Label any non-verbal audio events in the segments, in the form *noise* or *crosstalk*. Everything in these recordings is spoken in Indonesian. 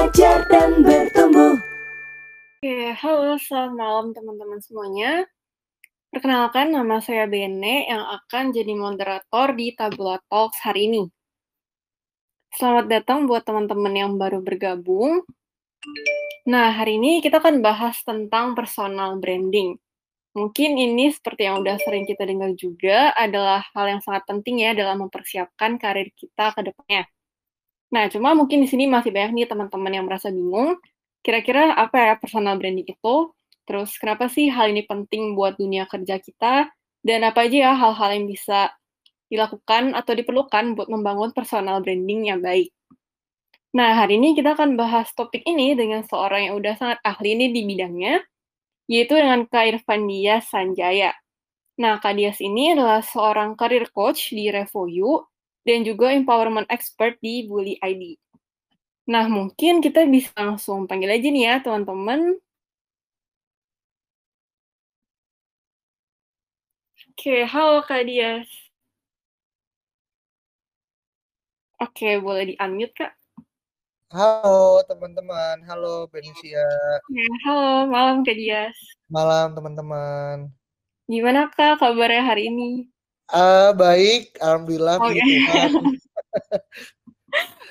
belajar dan bertumbuh. Oke, halo selamat malam teman-teman semuanya. Perkenalkan nama saya Bene yang akan jadi moderator di Tabula Talks hari ini. Selamat datang buat teman-teman yang baru bergabung. Nah, hari ini kita akan bahas tentang personal branding. Mungkin ini seperti yang udah sering kita dengar juga adalah hal yang sangat penting ya dalam mempersiapkan karir kita ke depannya. Nah, cuma mungkin di sini masih banyak nih teman-teman yang merasa bingung, kira-kira apa ya personal branding itu? Terus kenapa sih hal ini penting buat dunia kerja kita? Dan apa aja ya hal-hal yang bisa dilakukan atau diperlukan buat membangun personal branding yang baik? Nah, hari ini kita akan bahas topik ini dengan seorang yang udah sangat ahli ini di bidangnya, yaitu dengan Kak Irfan Dias Sanjaya. Nah, Kak Dias ini adalah seorang career coach di RevoU dan juga empowerment expert di Bully ID. Nah, mungkin kita bisa langsung panggil aja nih ya, teman-teman. Oke, halo Kak Dias. Oke, boleh di-unmute, Kak? Halo teman-teman, halo Benicia. Ya, halo, malam Kak Dias. Malam teman-teman. Gimana Kak kabarnya hari ini? Uh, baik, alhamdulillah Oh, puji ya. Tuhan.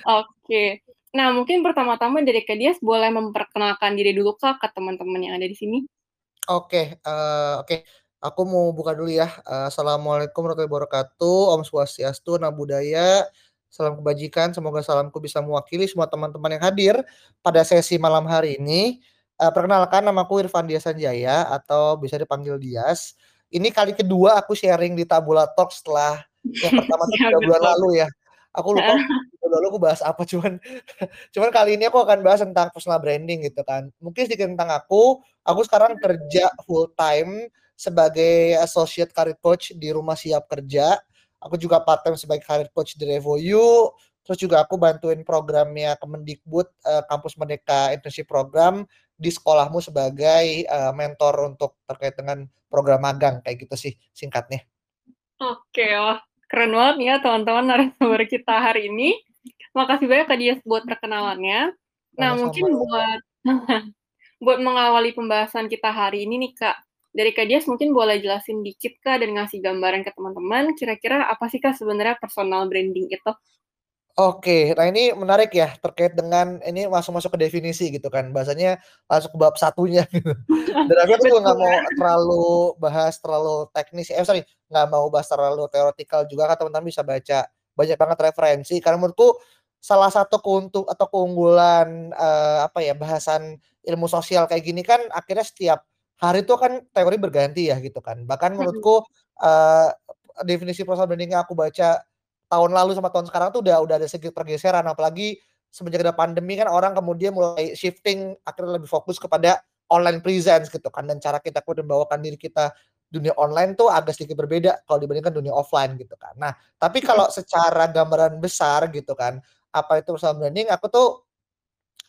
*laughs* Oke. Nah, mungkin pertama-tama dari Kak Dias boleh memperkenalkan diri dulu Kak ke teman-teman yang ada di sini. Oke, eh, oke. Aku mau buka dulu ya. Eh, Assalamualaikum warahmatullahi wabarakatuh. Om Swastiastu, Namo Buddhaya. Salam kebajikan. Semoga salamku bisa mewakili semua teman-teman yang hadir pada sesi malam hari ini. Eh, perkenalkan namaku Irfan Dias Sanjaya atau bisa dipanggil Dias. Ini kali kedua aku sharing di Tabula Talk setelah yang pertama *laughs* tuh Ya, tiga bulan lalu ya. Aku lupa *laughs* minggu lalu aku bahas apa cuman *laughs* cuman kali ini aku akan bahas tentang personal branding gitu kan. Mungkin sedikit tentang aku. Aku sekarang kerja full time sebagai associate career coach di Rumah Siap Kerja. Aku juga part time sebagai career coach di RevoU. Terus juga aku bantuin programnya Kemendikbud eh, Kampus Merdeka Internship Program di sekolahmu sebagai eh, mentor untuk terkait dengan program magang kayak gitu sih singkatnya. Oke, wah keren banget ya teman-teman narasumber kita hari ini. Makasih banyak Kak Dias buat perkenalannya. Nah, Sama-sama. mungkin buat *laughs* buat mengawali pembahasan kita hari ini nih Kak, dari Kak Dias mungkin boleh jelasin dikit Kak dan ngasih gambaran ke teman-teman, kira-kira apa sih Kak sebenarnya personal branding itu? Oke, nah ini menarik ya terkait dengan ini masuk masuk ke definisi gitu kan bahasanya masuk ke bab satunya *laughs* gitu. Dan aku tuh nggak mau terlalu bahas terlalu teknis, eh sorry nggak mau bahas terlalu teoretikal juga kan teman-teman bisa baca banyak banget referensi. Karena menurutku salah satu keuntung atau keunggulan eh, apa ya bahasan ilmu sosial kayak gini kan akhirnya setiap hari tuh kan teori berganti ya gitu kan. Bahkan menurutku *laughs* eh, definisi personal branding yang aku baca tahun lalu sama tahun sekarang tuh udah udah ada sedikit pergeseran apalagi semenjak ada pandemi kan orang kemudian mulai shifting akhirnya lebih fokus kepada online presence gitu kan dan cara kita kemudian membawakan diri kita dunia online tuh agak sedikit berbeda kalau dibandingkan dunia offline gitu kan. Nah, tapi kalau secara gambaran besar gitu kan, apa itu personal branding aku tuh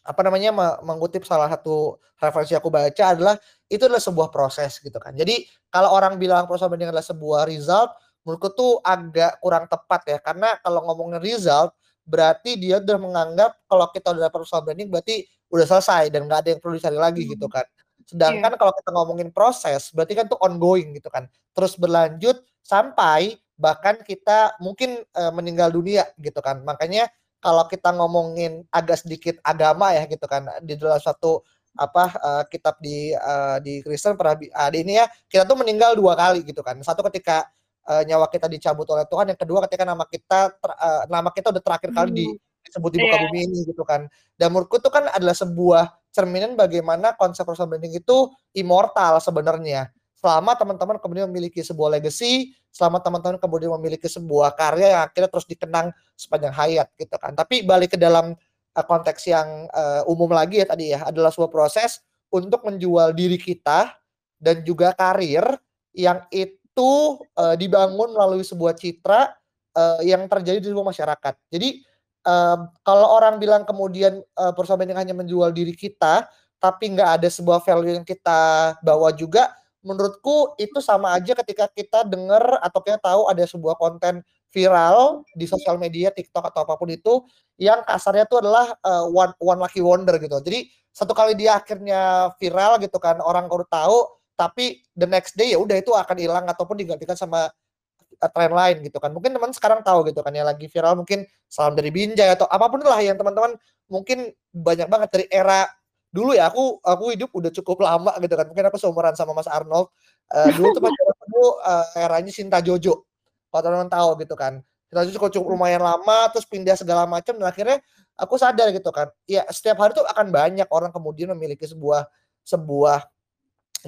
apa namanya me mengutip salah satu referensi aku baca adalah itu adalah sebuah proses gitu kan. Jadi kalau orang bilang personal branding adalah sebuah result menurutku tuh agak kurang tepat ya karena kalau ngomongin result berarti dia udah menganggap kalau kita udah dapat personal branding berarti udah selesai dan nggak ada yang perlu dicari lagi gitu kan. Sedangkan kalau kita ngomongin proses berarti kan tuh ongoing gitu kan. Terus berlanjut sampai bahkan kita mungkin eh, meninggal dunia gitu kan. Makanya kalau kita ngomongin agak sedikit agama ya gitu kan di dalam satu apa uh, kitab di uh, di Kristen pernah uh, di ini ya kita tuh meninggal dua kali gitu kan satu ketika uh, nyawa kita dicabut oleh Tuhan yang kedua ketika nama kita ter, uh, nama kita udah terakhir kali di, disebut di muka Iya. bumi ini gitu kan dan menurutku itu kan adalah sebuah cerminan bagaimana konsep personal branding itu immortal sebenarnya selama teman-teman kemudian memiliki sebuah legacy selama teman-teman kemudian memiliki sebuah karya yang akhirnya terus dikenang sepanjang hayat gitu kan. Tapi balik ke dalam uh, konteks yang uh, umum lagi ya tadi ya adalah sebuah proses untuk menjual diri kita dan juga karir yang itu uh, dibangun melalui sebuah citra uh, yang terjadi di sebuah masyarakat. Jadi uh, kalau orang bilang kemudian uh, personal branding hanya menjual diri kita tapi nggak ada sebuah value yang kita bawa juga menurutku itu sama aja ketika kita dengar atau kita tahu ada sebuah konten viral di sosial media, TikTok atau apa pun itu yang kasarnya itu adalah uh, one one lucky wonder gitu. Jadi satu kali dia akhirnya viral gitu kan, orang baru tahu, tapi the next day ya udah itu akan hilang ataupun digantikan sama uh, tren lain gitu kan. Mungkin teman sekarang tahu gitu kan ya lagi viral mungkin salam dari Binjai atau apa pun lah yang teman-teman mungkin banyak banget dari era dulu ya aku aku hidup udah cukup lama gitu kan. Mungkin aku seumuran sama Mas Arnold. Uh, dulu tuh pas aku uh, eranya Sinta Jojo kalau teman-teman tahu gitu kan kita cukup, cukup lumayan lama terus pindah segala macam dan akhirnya aku sadar gitu kan ya setiap hari tuh akan banyak orang kemudian memiliki sebuah sebuah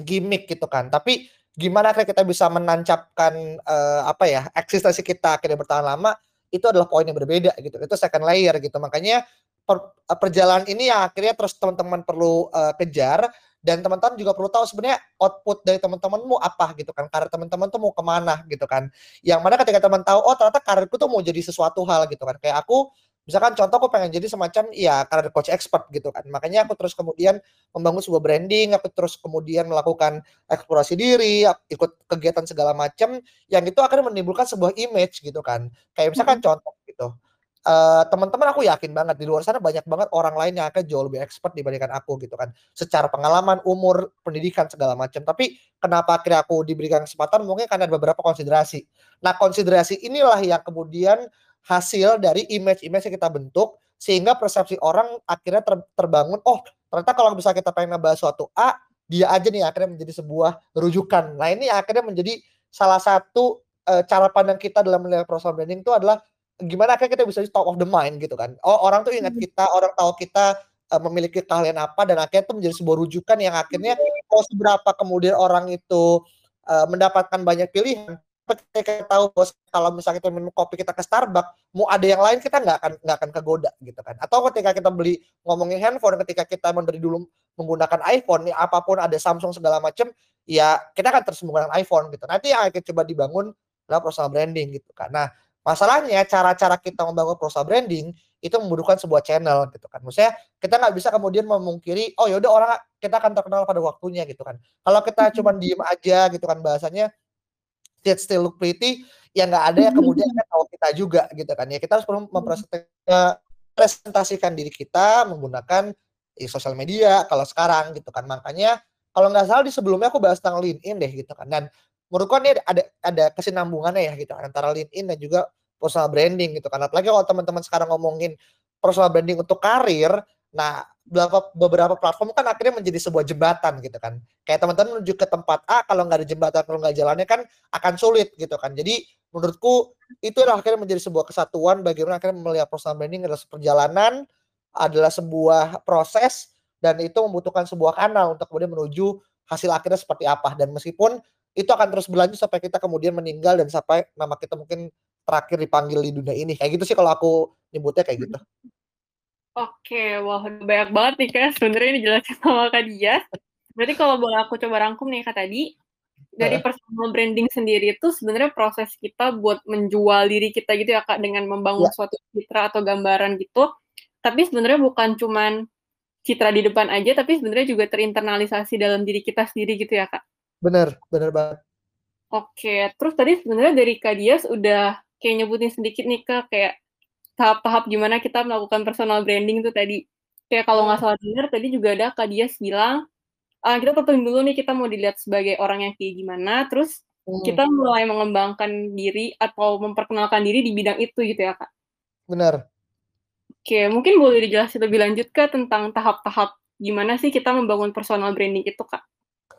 gimmick gitu kan. Tapi gimana akhirnya kita bisa menancapkan uh, apa ya eksistensi kita akhirnya bertahan lama itu adalah poin yang berbeda gitu. Itu second layer gitu. Makanya per, perjalanan ini yang akhirnya terus teman-teman perlu uh, kejar. Dan teman-teman juga perlu tahu sebenarnya output dari teman-temanmu apa gitu kan. Karir teman-teman tuh mau ke mana gitu kan. Yang mana ketika teman tahu oh ternyata karirku tuh mau jadi sesuatu hal gitu kan. Kayak aku misalkan contoh aku pengen jadi semacam ya karir coach expert gitu kan. Makanya aku terus kemudian membangun sebuah branding aku terus kemudian melakukan eksplorasi diri ikut kegiatan segala macam yang itu akan menimbulkan sebuah image gitu kan. Kayak misalkan hmm. contoh gitu uh, teman-teman aku yakin banget di luar sana banyak banget orang lain yang akan jauh lebih expert dibandingkan aku gitu kan. Secara pengalaman umur pendidikan segala macam tapi kenapa akhirnya aku diberikan kesempatan? Mungkin karena ada beberapa konsiderasi. Nah konsiderasi inilah yang kemudian hasil dari image-image yang kita bentuk sehingga persepsi orang akhirnya ter terbangun oh ternyata kalau bisa kita pengen ngebahas suatu A dia aja nih akhirnya menjadi sebuah rujukan nah ini akhirnya menjadi salah satu uh, cara pandang kita dalam melihat personal branding itu adalah gimana akhirnya kita bisa top of the mind gitu kan. Oh, orang tuh ingat hmm. kita, orang tahu kita uh, memiliki keahlian apa dan akhirnya itu menjadi sebuah rujukan yang akhirnya mau seberapa kemudian orang itu uh, mendapatkan banyak pilihan ketika tahu bos kalau misalnya kita minum kopi kita ke Starbucks mau ada yang lain kita nggak akan nggak akan kegoda gitu kan atau ketika kita beli ngomongin handphone ketika kita dari dulu menggunakan iPhone ya apa pun ada Samsung segala macam ya kita akan terus menggunakan iPhone gitu nanti yang akan coba dibangun adalah personal branding gitu kan nah Masalahnya cara-cara kita membangun personal branding itu membutuhkan sebuah channel gitu kan. Maksudnya kita nggak bisa kemudian memungkiri oh ya udah orang kita akan terkenal pada waktunya gitu kan. Kalau kita cuma diem aja gitu kan bahasanya still still look pretty ya nggak ada ya kemudian kan tahu kita juga gitu kan. Ya kita harus perlu mempresentasikan diri kita menggunakan di sosial media kalau sekarang gitu kan. Makanya kalau nggak salah di sebelumnya aku bahas tentang LinkedIn deh gitu kan. Dan menurutku ini ada ada kesinambungannya ya gitu antara LinkedIn dan juga personal branding gitu kan. Apalagi kalau teman-teman sekarang ngomongin personal branding untuk karir, nah beberapa beberapa platform kan akhirnya menjadi sebuah jembatan gitu kan. Kayak teman-teman menuju ke tempat A kalau nggak ada jembatan kalau nggak jalannya kan akan sulit gitu kan. Jadi menurutku itu adalah akhirnya menjadi sebuah kesatuan bagaimana akhirnya melihat personal branding adalah perjalanan, adalah sebuah proses dan itu membutuhkan sebuah kanal untuk kemudian menuju hasil akhirnya seperti apa dan meskipun itu akan terus berlanjut sampai kita kemudian meninggal dan sampai nama kita mungkin terakhir dipanggil di dunia ini. Kayak gitu sih kalau aku nyebutnya kayak gitu. Oke, wah banyak banget nih Kak sebenarnya ini jelasin sama Kak Dia. Berarti kalau boleh aku coba rangkum nih Kak tadi, dari personal branding sendiri itu sebenarnya proses kita buat menjual diri kita gitu ya Kak dengan membangun ya. suatu citra atau gambaran gitu. Tapi sebenarnya bukan cuman citra di depan aja, tapi sebenarnya juga terinternalisasi dalam diri kita sendiri gitu ya Kak. Bener, bener banget. Oke, terus tadi sebenarnya dari Kak Dias udah kayak nyebutin sedikit nih Kak, kayak tahap-tahap gimana kita melakukan personal branding itu tadi. Kayak kalau nggak salah dengar tadi juga ada Kak Dias bilang, ah, kita tentuin dulu nih kita mau dilihat sebagai orang yang kayak gimana, terus hmm. kita mulai mengembangkan diri atau memperkenalkan diri di bidang itu gitu ya Kak? Benar. Oke, mungkin boleh dijelasin lebih lanjut Kak tentang tahap-tahap gimana sih kita membangun personal branding itu Kak?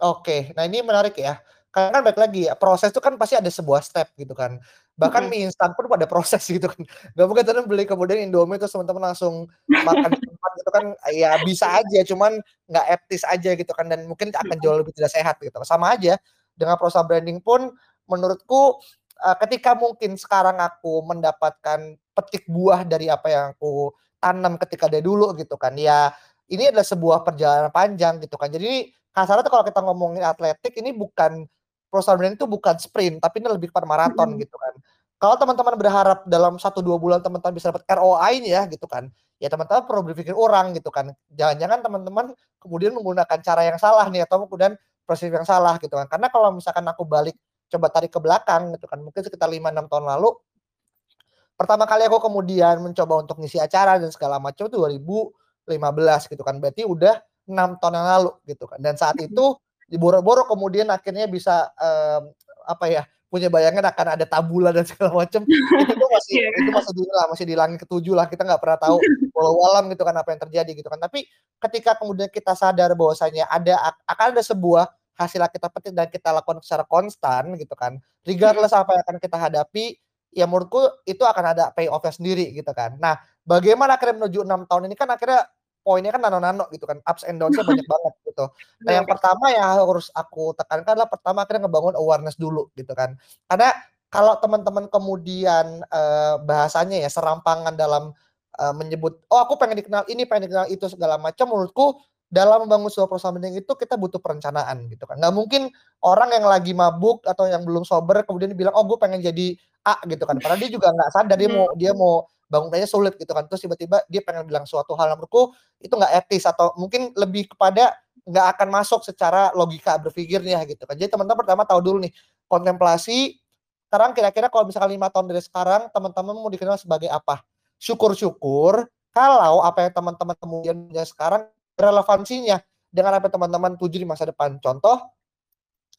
Oke, nah ini menarik ya. Karena kan balik lagi ya, proses itu kan pasti ada sebuah step gitu kan. Bahkan mm-hmm. mie instan pun pada proses *laughs* gitu kan. Gak mungkin teman beli kemudian Indomie terus teman-teman langsung makan di tempat gitu kan. Ya bisa aja, cuman nggak etis aja gitu kan. Dan mungkin akan jauh lebih tidak sehat gitu. Sama aja dengan proses branding pun menurutku uh, ketika mungkin sekarang aku mendapatkan petik buah dari apa yang aku tanam ketika dari dulu gitu kan. Ya ini adalah sebuah perjalanan panjang gitu kan. Jadi kasarnya tuh kalau kita ngomongin atletik ini bukan personal branding itu bukan sprint tapi ini lebih kepada maraton gitu kan. Kalau teman-teman berharap dalam satu dua bulan teman-teman bisa dapat ROI nya gitu kan ya teman-teman perlu berpikir orang gitu kan. Jangan-jangan teman-teman kemudian menggunakan cara yang salah nih atau kemudian proses yang salah gitu kan. Karena kalau misalkan aku balik coba tarik ke belakang gitu kan mungkin sekitar lima enam tahun lalu pertama kali aku kemudian mencoba untuk ngisi acara dan segala macam itu 2015 gitu kan. Berarti udah enam tahun yang lalu gitu kan. Dan saat itu diboro-boro kemudian akhirnya bisa um, apa ya punya bayangan akan ada tabula dan segala macam. Itu tuh masih yeah. itu masih di lah masih di langit ketujuh lah. Kita nggak pernah tahu walau alam gitu kan apa yang terjadi gitu kan. Tapi ketika kemudian kita sadar bahwasanya ada akan ada sebuah hasil yang kita petik dan kita lakukan secara konstan gitu kan. Regardless apa yang akan kita hadapi ya menurutku itu akan ada payoff sendiri gitu kan. Nah bagaimana akhirnya menuju enam tahun ini? Kan akhirnya poinnya kan nano-nano gitu kan ups and downs-nya banyak *laughs* banget gitu. Nah yang pertama yang harus aku tekankan adalah pertama akhirnya ngebangun awareness dulu gitu kan. Karena kalau teman-teman kemudian uh, bahasanya ya serampangan dalam uh, menyebut oh aku pengen dikenal ini pengen dikenal itu segala macam menurutku dalam membangun sebuah perusahaan branding itu kita butuh perencanaan gitu kan. Nggak mungkin orang yang lagi mabuk atau yang belum sober kemudian bilang oh gue pengen jadi A gitu kan. Padahal dia juga nggak sadar dia mau dia mau bangun aja sulit gitu kan. Terus tiba-tiba dia pengen bilang suatu hal menurutku itu nggak etis atau mungkin lebih kepada nggak akan masuk secara logika berpikirnya gitu kan. Jadi teman-teman pertama tahu dulu nih kontemplasi. Sekarang kira-kira kalau misalkan lima tahun dari sekarang teman-teman mau dikenal sebagai apa? Syukur-syukur kalau apa yang teman-teman kemudian punya sekarang relevansinya dengan apa teman-teman tuju di masa depan. Contoh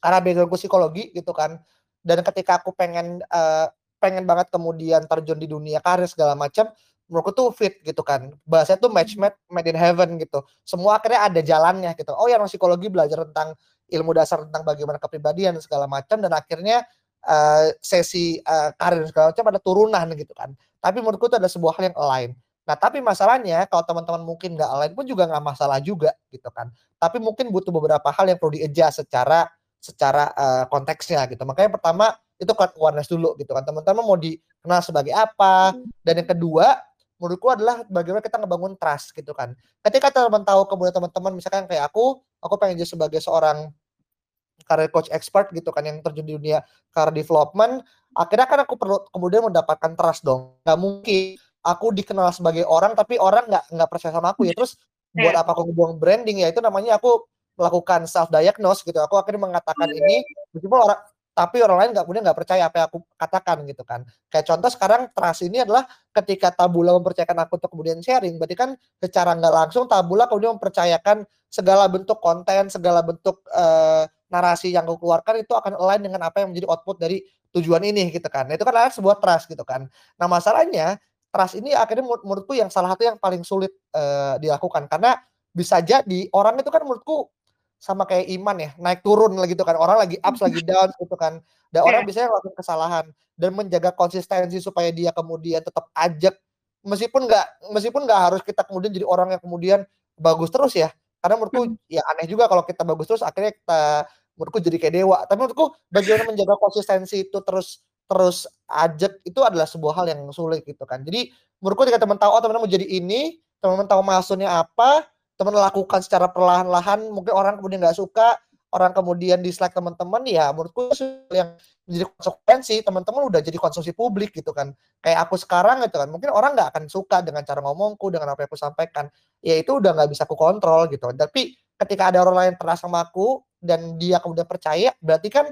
karena backgroundku psikologi gitu kan. Dan ketika aku pengen uh, pengen banget kemudian terjun di dunia karir segala macam menurutku tuh fit gitu kan. Bahasa tuh match made made in heaven gitu. Semua akhirnya ada jalannya gitu. Oh ya psikologi belajar tentang ilmu dasar tentang bagaimana kepribadian segala macam dan akhirnya uh, sesi uh, karir segala macam ada turunan gitu kan. Tapi menurutku itu ada sebuah hal yang lain. Nah tapi masalahnya kalau teman-teman mungkin nggak lain pun juga nggak masalah juga gitu kan. Tapi mungkin butuh beberapa hal yang perlu di-adjust secara secara uh, konteksnya gitu. Makanya pertama itu kan awareness dulu gitu kan. Teman-teman mau dikenal sebagai apa. Dan yang kedua menurutku adalah bagaimana kita ngebangun trust gitu kan. Ketika teman-teman tahu kemudian teman-teman misalkan kayak aku aku pengen jadi sebagai seorang career coach expert gitu kan yang terjun di dunia career development akhirnya kan aku perlu kemudian mendapatkan trust dong. Nggak mungkin aku dikenal sebagai orang tapi orang nggak nggak percaya sama aku ya. Terus buat iya. apa aku ngomong branding ya itu namanya aku melakukan self diagnose gitu. Aku akhirnya mengatakan ini meskipun orang tapi orang lain nggak kemudian nggak percaya apa yang aku katakan gitu kan. Kayak contoh sekarang trust ini adalah ketika tabula mempercayakan aku untuk kemudian sharing berarti kan secara nggak langsung tabula kemudian mempercayakan segala bentuk konten segala bentuk uh, narasi yang aku keluarkan itu akan align dengan apa yang menjadi output dari tujuan ini gitu kan. Nah, itu kan adalah sebuah trust gitu kan. Nah masalahnya trust ini akhirnya menurutku yang salah satu yang paling sulit uh, dilakukan. Karena bisa jadi orang itu kan menurutku sama kayak iman ya naik turun lagi gitu kan. Orang lagi ups lagi *laughs* down gitu kan. Dan yeah. orang biasanya ngelakuin kesalahan dan menjaga konsistensi supaya dia kemudian tetap ajak. Meskipun nggak meskipun nggak harus kita kemudian jadi orang yang kemudian bagus terus ya. Karena menurutku ya aneh juga kalau kita bagus terus akhirnya kita menurutku jadi kayak dewa. Tapi menurutku bagaimana menjaga konsistensi itu terus terus ajak itu adalah sebuah hal yang sulit gitu kan. Jadi menurutku ketika teman tahu oh teman mau jadi ini teman-teman tahu maksudnya apa teman lakukan secara perlahan-lahan mungkin orang kemudian nggak suka orang kemudian dislike teman-teman ya menurutku yang menjadi konsekuensi teman-teman udah jadi konsumsi publik gitu kan. Kayak aku sekarang gitu kan mungkin orang nggak akan suka dengan cara ngomongku dengan apa yang aku sampaikan. Ya itu udah nggak bisa aku kontrol gitu. Tapi ketika ada orang lain terasa sama aku dan dia kemudian percaya berarti kan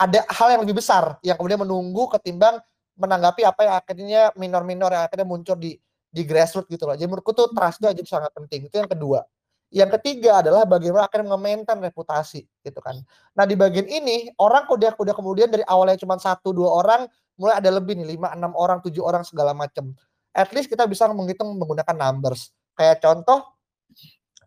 ada hal yang lebih besar yang kemudian menunggu ketimbang menanggapi apa yang akhirnya minor-minor yang akhirnya muncul di di grassroots gitu loh. Jadi menurutku tuh trust itu aja sangat penting. Itu yang kedua. Yang ketiga adalah bagaimana akan memaintain reputasi gitu kan. Nah di bagian ini orang udah udah kemudian dari awalnya cuma satu dua orang mulai ada lebih nih lima enam orang tujuh orang segala macam. At least kita bisa menghitung menggunakan numbers. Kayak contoh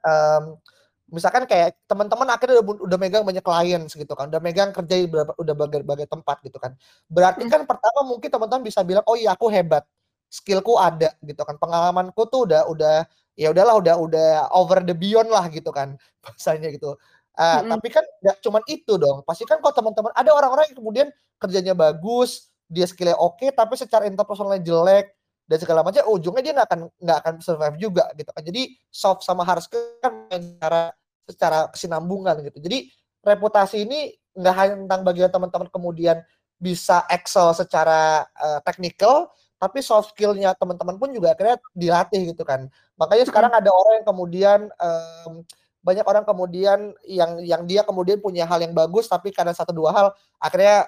um, misalkan kayak teman-teman akhirnya udah, udah megang banyak klien gitu kan, udah megang kerja di udah berbagai tempat gitu kan. Berarti hmm. kan pertama mungkin teman-teman bisa bilang, oh iya aku hebat skillku ada gitu kan. Pengalamanku tuh udah udah ya udahlah udah udah over the beyond lah gitu kan *laughs* bahasanya gitu. Uh, mm-hmm. tapi kan nggak cuman itu dong. Pasti kan kok teman-teman ada orang-orang yang kemudian kerjanya bagus dia skillnya oke okay, tapi secara interpersonalnya jelek dan segala macam ujungnya dia nggak akan nggak akan survive juga gitu kan. Jadi soft sama hard skill kan secara secara kesinambungan gitu. Jadi reputasi ini nggak hanya tentang bagian teman-teman kemudian bisa excel secara uh, technical tapi soft skillnya teman-teman pun juga akhirnya dilatih gitu kan makanya sekarang ada orang yang kemudian um, banyak orang kemudian yang yang dia kemudian punya hal yang bagus tapi karena satu dua hal akhirnya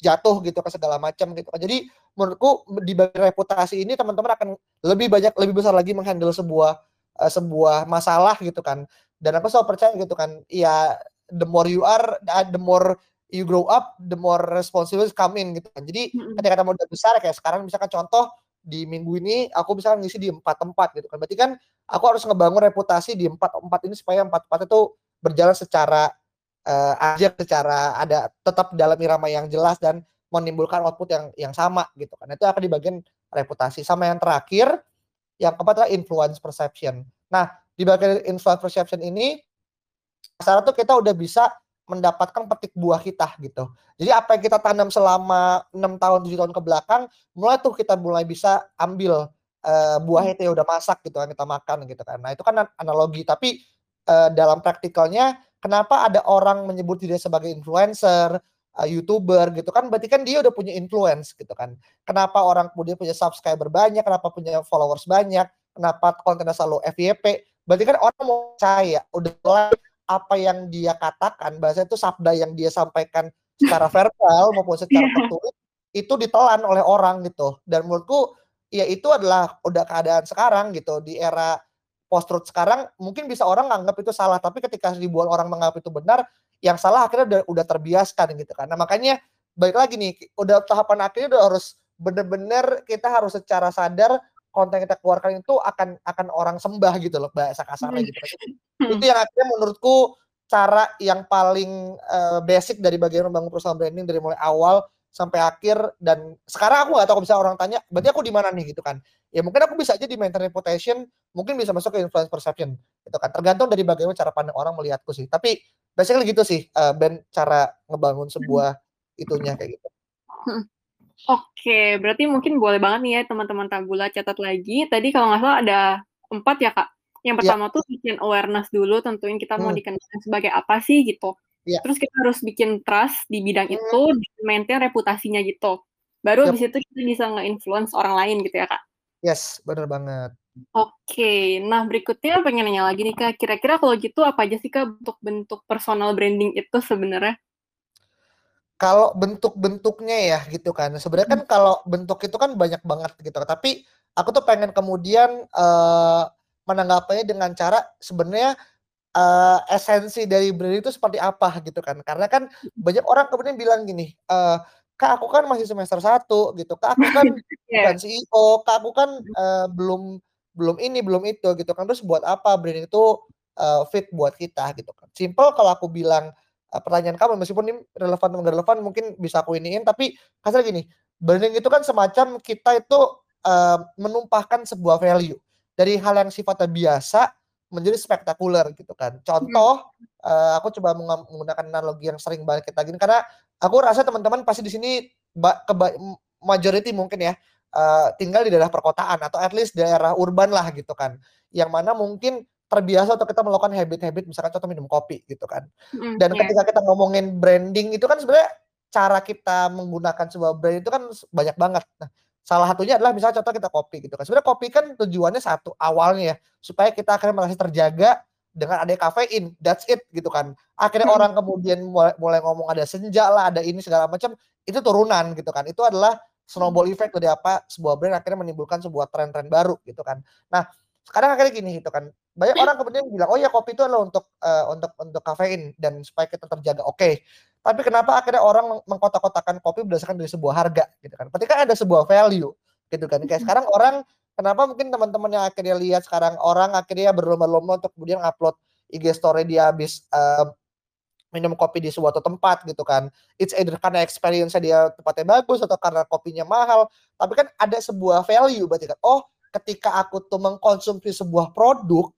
jatuh gitu ke segala macam gitu kan. Jadi menurutku di reputasi ini teman-teman akan lebih banyak lebih besar lagi menghandle sebuah uh, sebuah masalah gitu kan. Dan aku selalu percaya gitu kan, ya the more you are, the more you grow up, the more responsibilities come in gitu kan. Jadi Mhm. ketika kamu udah besar kayak sekarang misalkan contoh di minggu ini aku misalkan ngisi di empat tempat gitu kan. Berarti kan aku harus ngebangun reputasi di empat empat ini supaya empat tempat itu berjalan secara uh, aja secara ada tetap dalam irama yang jelas dan menimbulkan output yang yang sama gitu kan. Itu akan di bagian reputasi. Sama yang terakhir yang keempat adalah influence perception. Nah, di bagian influence perception ini sekarang tuh kita udah bisa mendapatkan petik buah kita gitu. Jadi apa yang kita tanam selama enam tahun tujuh tahun ke belakang, mulai tuh kita mulai bisa ambil uh, buahnya itu ya udah masak gitu kan kita makan gitu kan. Nah itu kan analogi. Tapi uh, dalam praktikalnya, kenapa ada orang menyebut diri sebagai influencer, uh, youtuber gitu kan? Berarti kan dia udah punya influence gitu kan. Kenapa orang kemudian punya subscriber banyak? Kenapa punya followers banyak? Kenapa kontennya selalu FYP? Berarti kan orang mau percaya udah apa yang dia katakan, bahasa itu sabda yang dia sampaikan secara *laughs* verbal maupun secara tertulis itu ditelan oleh orang gitu. Dan menurutku ya itu adalah udah keadaan sekarang gitu di era post truth sekarang mungkin bisa orang nganggap itu salah tapi ketika ribuan orang menganggap itu benar yang salah akhirnya udah, udah terbiaskan gitu kan. Nah makanya baik lagi nih udah tahapan akhirnya udah harus bener-bener kita harus secara sadar konten kita keluarkan itu akan akan orang sembah gitu loh bahasa kasarnya gitu. itu yang akhirnya menurutku cara yang paling uh, basic dari bagaimana membangun perusahaan branding dari mulai awal sampai akhir dan sekarang aku nggak tahu bisa orang tanya berarti aku di mana nih? Gitu kan. Ya mungkin aku bisa aja di maintain reputation mungkin bisa masuk ke influence perception gitu kan. Tergantung dari bagaimana cara pandang orang melihatku sih. Tapi basically gitu sih uh, Ben cara ngebangun sebuah itunya kayak gitu Oke, berarti mungkin boleh banget nih ya teman-teman Tabula catat lagi. Tadi kalau nggak salah ada empat ya kak. Yang pertama ya. tuh bikin awareness dulu, tentuin kita hmm. mau dikenal sebagai apa sih gitu. Ya. Terus kita harus bikin trust di bidang hmm. itu, maintain reputasinya gitu. Baru yep. habis itu kita bisa nge-influence orang lain gitu ya kak. Yes, bener banget. Oke, nah berikutnya pengen nanya lagi nih kak. Kira-kira kalau gitu apa aja sih kak bentuk-bentuk personal branding itu sebenarnya? Kalau bentuk-bentuknya ya gitu kan. Sebenarnya kan kalau bentuk itu kan banyak banget gitu. Tapi aku tuh pengen kemudian uh, menanggapinya dengan cara sebenarnya uh, esensi dari brand itu seperti apa gitu kan. Karena kan banyak orang kemudian bilang gini, uh, Kak aku kan masih semester satu gitu. Kak aku kan *laughs* bukan CEO, Kak aku kan uh, belum belum ini, belum itu gitu kan. Terus buat apa brand itu uh, fit buat kita gitu kan. Simple kalau aku bilang pertanyaan kamu meskipun ini relevan atau relevan mungkin bisa aku iniin tapi kasar gini branding itu kan semacam kita itu uh, menumpahkan sebuah value. Dari hal yang sifatnya biasa menjadi spektakuler gitu kan. Contoh uh, aku coba menggunakan analogi yang sering banget kita gini karena aku rasa teman-teman pasti di sini majority mungkin ya uh, tinggal di daerah perkotaan atau at least daerah urban lah gitu kan. Yang mana mungkin terbiasa atau kita melakukan habit-habit misalkan contoh minum kopi gitu kan. Mm, Dan yeah. ketika kita ngomongin branding itu kan sebenarnya cara kita menggunakan sebuah brand itu kan banyak banget. Nah, salah satunya adalah misalnya contoh kita kopi gitu kan. Sebenarnya kopi kan tujuannya satu awalnya ya supaya kita akhirnya merasa terjaga dengan ada kafein. That's it gitu kan. Akhirnya mm. orang kemudian mulai, mulai ngomong ada senja lah, ada ini segala macam itu turunan gitu kan. Itu adalah snowball effect dari apa sebuah brand akhirnya menimbulkan sebuah tren-tren baru gitu kan. Nah, sekarang akhirnya gini gitu kan banyak orang kemudian bilang oh ya kopi itu adalah untuk uh, untuk untuk kafein dan supaya kita terjaga oke okay. tapi kenapa akhirnya orang mengkotak-kotakan kopi berdasarkan dari sebuah harga gitu kan? Ketika ada sebuah value gitu kan? Kayak sekarang orang kenapa mungkin teman-teman yang akhirnya lihat sekarang orang akhirnya berlomba-lomba untuk kemudian upload IG story dia habis uh, minum kopi di suatu tempat gitu kan? It's either karena experience dia tempatnya bagus atau karena kopinya mahal tapi kan ada sebuah value berarti kan? Oh ketika aku tuh mengkonsumsi sebuah produk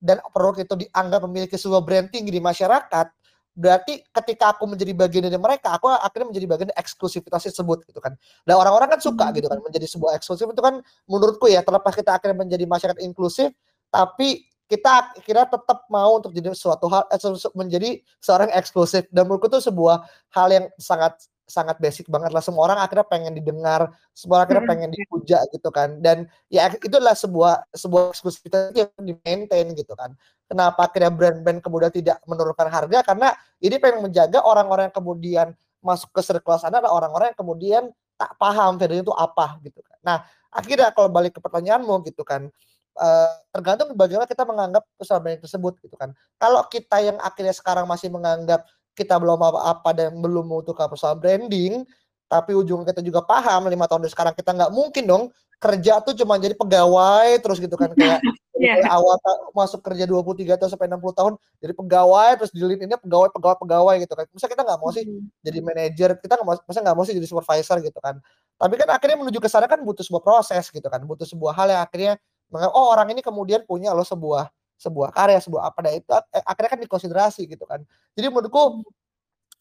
dan produk itu dianggap memiliki sebuah branding di masyarakat, berarti ketika aku menjadi bagian dari mereka, aku akhirnya menjadi bagian dari eksklusivitas tersebut gitu kan. Dan orang-orang kan suka gitu kan menjadi sebuah eksklusif itu kan menurutku ya terlepas kita akhirnya menjadi masyarakat inklusif, tapi kita kira tetap mau untuk jadi suatu hal eh, menjadi seorang eksklusif. Dan menurutku itu sebuah hal yang sangat sangat basic banget lah. Semua orang akhirnya pengen didengar semua orang akhirnya pengen dipuja gitu kan. Dan ya itu adalah sebuah sebuah eksklusivitas yang di maintain gitu kan. Kenapa akhirnya brand-brand kemudian tidak menurunkan harga? Karena ini pengen menjaga orang-orang yang kemudian masuk ke circle sana adalah orang-orang yang kemudian tak paham value itu apa gitu kan. Nah, akhirnya kalau balik ke pertanyaanmu gitu kan, uh, tergantung bagaimana kita menganggap branding tersebut gitu kan. Kalau kita yang akhirnya sekarang masih menganggap kita belum apa-apa dan belum membutuhkan personal branding, tapi ujungnya kita juga paham lima tahun dari sekarang kita nggak mungkin dong kerja tuh cuma jadi pegawai terus gitu kan kayak *laughs* yeah. awal masuk kerja 23 atau sampai 60 tahun jadi pegawai terus di ini pegawai pegawai pegawai gitu kan. Masa kita nggak mau sih mm. jadi manajer, kita nggak mau masa nggak mau sih jadi supervisor gitu kan. Tapi kan akhirnya menuju ke sana kan butuh sebuah proses gitu kan, butuh sebuah hal yang akhirnya oh orang ini kemudian punya loh sebuah sebuah karya, sebuah apa dan itu akhirnya kan dikonsiderasi gitu kan. Jadi menurutku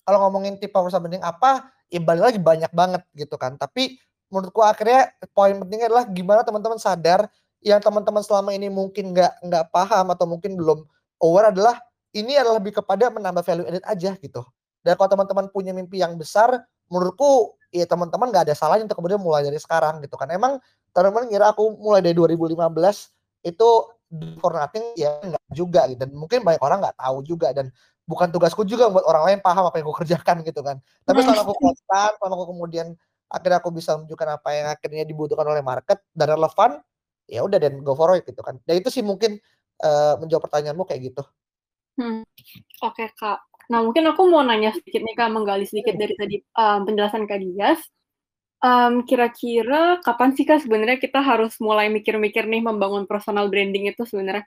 kalau ngomongin tipe personal branding apa, ya balik lagi banyak banget gitu kan. Tapi menurutku akhirnya poin pentingnya adalah gimana teman-teman sadar yang teman-teman selama ini mungkin nggak nggak paham atau mungkin belum aware adalah ini adalah lebih kepada menambah value added aja gitu. Dan kalau teman-teman punya mimpi yang besar, menurutku ya teman-teman nggak ada salahnya untuk kemudian mulai dari sekarang gitu kan. Emang teman-teman ngira aku mulai dari 2015 itu for nothing ya nggak juga gitu. Dan mungkin banyak orang nggak tahu juga dan bukan tugasku juga buat orang lain paham apa yang aku *laughs* kerjakan gitu kan. Tapi selama aku konstan, selama aku kemudian akhirnya aku bisa menunjukkan apa yang akhirnya dibutuhkan oleh market dan relevan ya udah dan go for it gitu kan dan itu sih mungkin uh, menjawab pertanyaanmu kayak gitu hmm. oke okay, kak nah mungkin aku mau nanya sedikit nih kak menggali sedikit dari tadi um, penjelasan kak Dias. Um, kira-kira kapan sih kak sebenarnya kita harus mulai mikir-mikir nih membangun personal branding itu sebenarnya?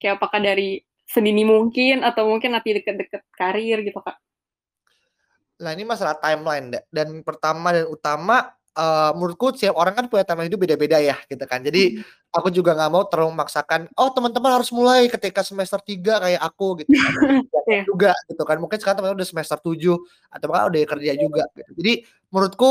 Kayak apakah dari sedini mungkin atau mungkin nanti deket-deket karir gitu kak? Nah ini masalah timeline dan pertama dan utama uh, menurutku setiap orang kan punya timeline hidup beda-beda ya gitu kan. Jadi hmm. aku juga nggak mau terlalu memaksakan, oh teman-teman harus mulai ketika semester 3 kayak aku gitu kan. *laughs* yeah. juga gitu kan. Mungkin sekarang teman-teman udah semester 7 atau bahkan udah kerja juga gitu. Jadi menurutku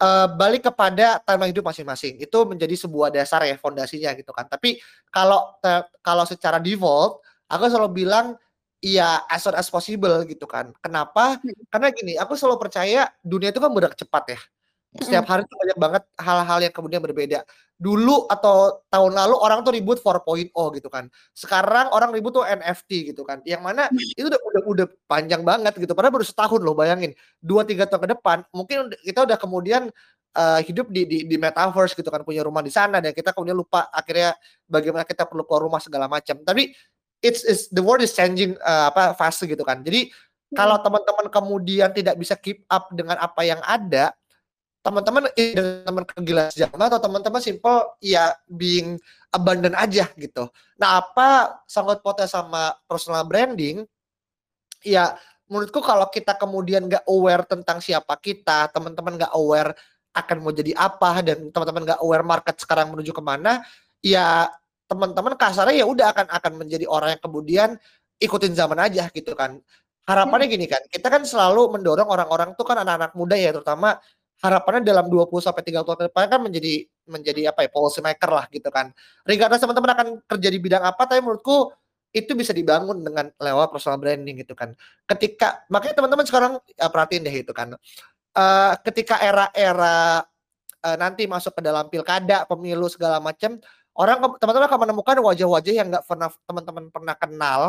uh, balik kepada timeline hidup masing-masing. Itu menjadi sebuah dasar ya fondasinya gitu kan. Tapi kalau kalau secara default aku selalu bilang Iya, as soon as possible gitu kan. Kenapa? Hmm. Karena gini, aku selalu percaya dunia itu kan bergerak cepat ya. Setiap hmm. hari itu banyak banget hal-hal yang kemudian berbeda. Dulu atau tahun lalu orang tuh ribut 4.0 gitu kan. Sekarang orang ribut tuh NFT gitu kan. Yang mana hmm. itu udah udah, udah panjang banget gitu. Padahal baru setahun loh bayangin. Dua tiga tahun ke depan mungkin kita udah kemudian uh, hidup di, di di metaverse gitu kan punya rumah di sana dan kita kemudian lupa akhirnya bagaimana kita perlu keluar rumah segala macam. Tapi it's is the world is changing uh, apa fast gitu kan. Jadi hmm. kalau teman-teman kemudian tidak bisa keep up dengan apa yang ada, teman-teman teman kegilaan zaman atau teman-teman simple ya being abandon aja gitu. Nah, apa sangat potensi sama personal branding? Ya, menurutku kalau kita kemudian nggak aware tentang siapa kita, teman-teman nggak aware akan mau jadi apa dan teman-teman nggak aware market sekarang menuju ke mana, ya teman-teman kasarnya ya udah akan akan menjadi orang yang kemudian ikutin zaman aja gitu kan. Harapannya hmm. gini kan, kita kan selalu mendorong orang-orang tuh kan anak-anak muda ya terutama harapannya dalam 20 sampai 30 tahun ke depan kan menjadi menjadi apa ya policy maker lah gitu kan. Regardless teman-teman akan kerja di bidang apa tapi menurutku itu bisa dibangun dengan lewat personal branding gitu kan. Ketika makanya teman-teman sekarang ya, perhatiin deh itu kan. Uh, ketika era-era uh, nanti masuk ke dalam pilkada, pemilu segala macam, orang teman-teman akan menemukan wajah-wajah yang nggak pernah teman-teman pernah kenal.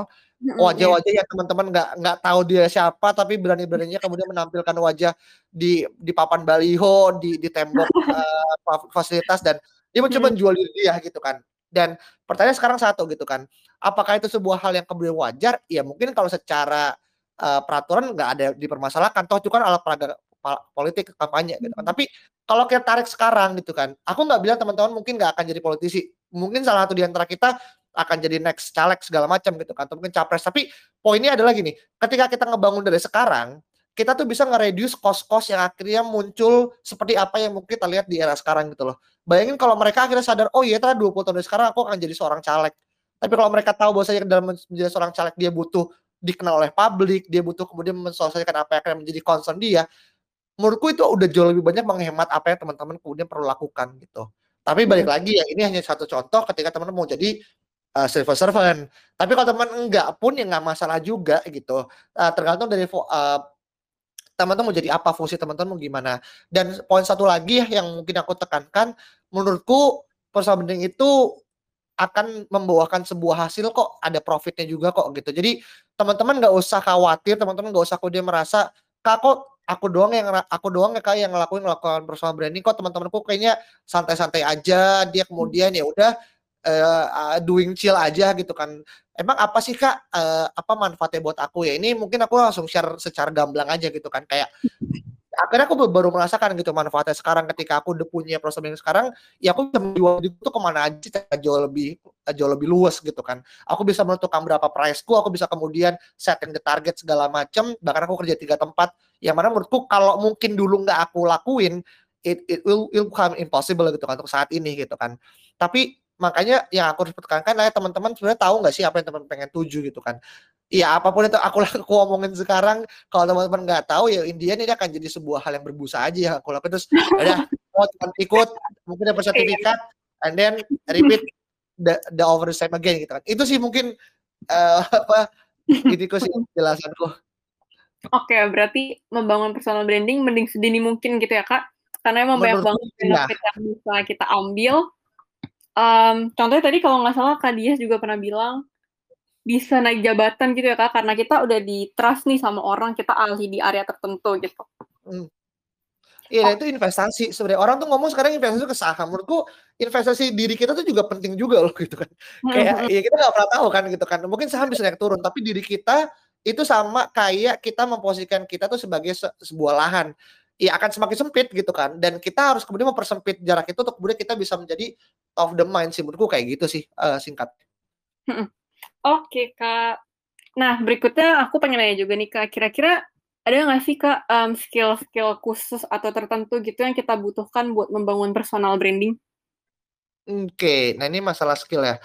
Wajah-wajah yang teman-teman nggak nggak tahu dia siapa tapi berani-beraninya kemudian menampilkan wajah di di papan baliho di di tembok *laughs* uh, fasilitas dan dia mencoba jual diri dia gitu kan. Dan pertanyaan sekarang satu gitu kan apakah itu sebuah hal yang kemudian wajar? Ya mungkin kalau secara uh, peraturan nggak ada dipermasalahkan toh itu kan alat peraga politik kampanye gitu kan. Tapi kalau kita tarik sekarang gitu kan aku nggak bilang teman-teman mungkin nggak akan jadi politisi mungkin salah satu di antara kita akan jadi next caleg segala macam gitu kan atau mungkin capres tapi poinnya adalah gini ketika kita ngebangun dari sekarang kita tuh bisa nge-reduce cost-cost yang akhirnya muncul seperti apa yang mungkin kita lihat di era sekarang gitu loh. Bayangin kalau mereka akhirnya sadar, oh iya ternyata 20 tahun dari sekarang aku akan jadi seorang caleg. Tapi kalau mereka tahu bahwasanya dalam menjadi seorang caleg dia butuh dikenal oleh publik, dia butuh kemudian mensosialisasikan apa yang akan menjadi concern dia. Menurutku itu udah jauh lebih banyak menghemat apa yang teman-teman kemudian perlu lakukan gitu. Tapi balik hmm. lagi ya ini hanya satu contoh ketika teman-teman mau jadi uh, civil servant. Tapi kalau teman enggak pun ya nggak masalah juga gitu. Uh, tergantung dari uh, teman-teman mau jadi apa fungsi teman-teman mau gimana. Dan poin satu lagi yang mungkin aku tekankan, menurutku personal branding itu akan membawakan sebuah hasil kok ada profitnya juga kok gitu. Jadi teman-teman nggak usah khawatir, teman-teman nggak usah kemudian merasa kak kok aku doang yang aku doang ya kayak yang ngelakuin ngelakuin personal branding. Kok teman-temanku kayaknya santai-santai aja dia kemudian ya udah uh, doing chill aja gitu kan. Emang apa sih kak uh, apa manfaatnya buat aku ya? Ini mungkin aku langsung share secara gamblang aja gitu kan kayak *laughs* akhirnya aku baru merasakan gitu manfaatnya. Sekarang ketika aku udah punya branding sekarang ya aku bisa menjual itu ke mana aja jauh lebih jauh lebih luas gitu kan. Aku bisa menentukan berapa priceku aku bisa kemudian setting the target segala macam bahkan aku kerja tiga tempat yang mana menurutku kalau mungkin dulu nggak aku lakuin it, it will, will become impossible gitu kan untuk saat ini gitu kan. Tapi makanya yang aku harus tekankan lah ya teman-teman sebenarnya tahu nggak sih apa yang teman pengen tuju gitu kan? Iya apa pun itu aku *laughs* aku ngomongin sekarang kalau teman-teman nggak tahu ya Indian ini akan jadi sebuah hal yang berbusa aja ya aku lakukan terus udah mau ikut mungkin dapat sertifikat and then repeat the, the over same again gitu kan. Itu sih mungkin uh, *laughs* apa kok sih jelasanku Oke, berarti membangun personal branding mending sedini mungkin gitu ya kak, karena emang Menurut banyak banget iya. benefit yang bisa kita ambil. Um, contohnya tadi kalau nggak salah Kak Dias juga pernah bilang bisa naik jabatan gitu ya kak karena kita udah di trust nih sama orang kita ahli di area tertentu gitu. Hmm. Iya, oh. itu investasi. Sebenarnya orang tuh ngomong sekarang investasi ke saham. Menurutku investasi diri kita tuh juga penting juga loh *laughs* gitu kan. Hmm. Kayak ya kita nggak pernah tahu kan gitu kan. Mungkin saham bisa naik turun, tapi diri kita itu sama kayak kita memposisikan kita tuh sebagai se sebuah lahan. Ya akan semakin sempit gitu kan. Dan kita harus kemudian mempersempit jarak itu untuk kemudian kita bisa menjadi of the mind sih menurutku kayak gitu sih uh, singkat. Oke, Kak. Nah, berikutnya aku pengen nanya juga nih, Kak, kira-kira ada nggak sih, Kak, um, skill-skill khusus atau tertentu gitu yang kita butuhkan buat membangun personal branding? Oke, nah ini masalah skill ya.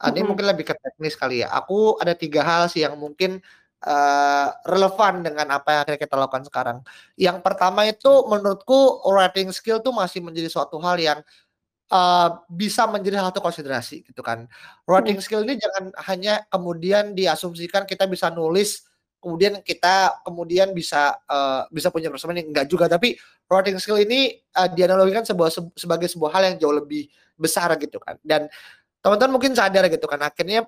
Uh, ini mungkin lebih ke teknis kali ya. Aku ada tiga hal sih yang mungkin uh, relevan dengan apa yang akhirnya kita lakukan sekarang. Yang pertama itu menurutku writing skill tuh masih menjadi suatu hal yang uh, bisa menjadi satu konsiderasi gitu kan. Writing hmm. skill ini jangan hanya kemudian diasumsikan kita bisa nulis kemudian kita kemudian bisa uh, bisa punya persamaan enggak juga tapi writing skill ini uh, dianalogikan sebuah se sebagai sebuah hal yang jauh lebih besar gitu kan. Dan teman-teman mungkin sadar gitu kan akhirnya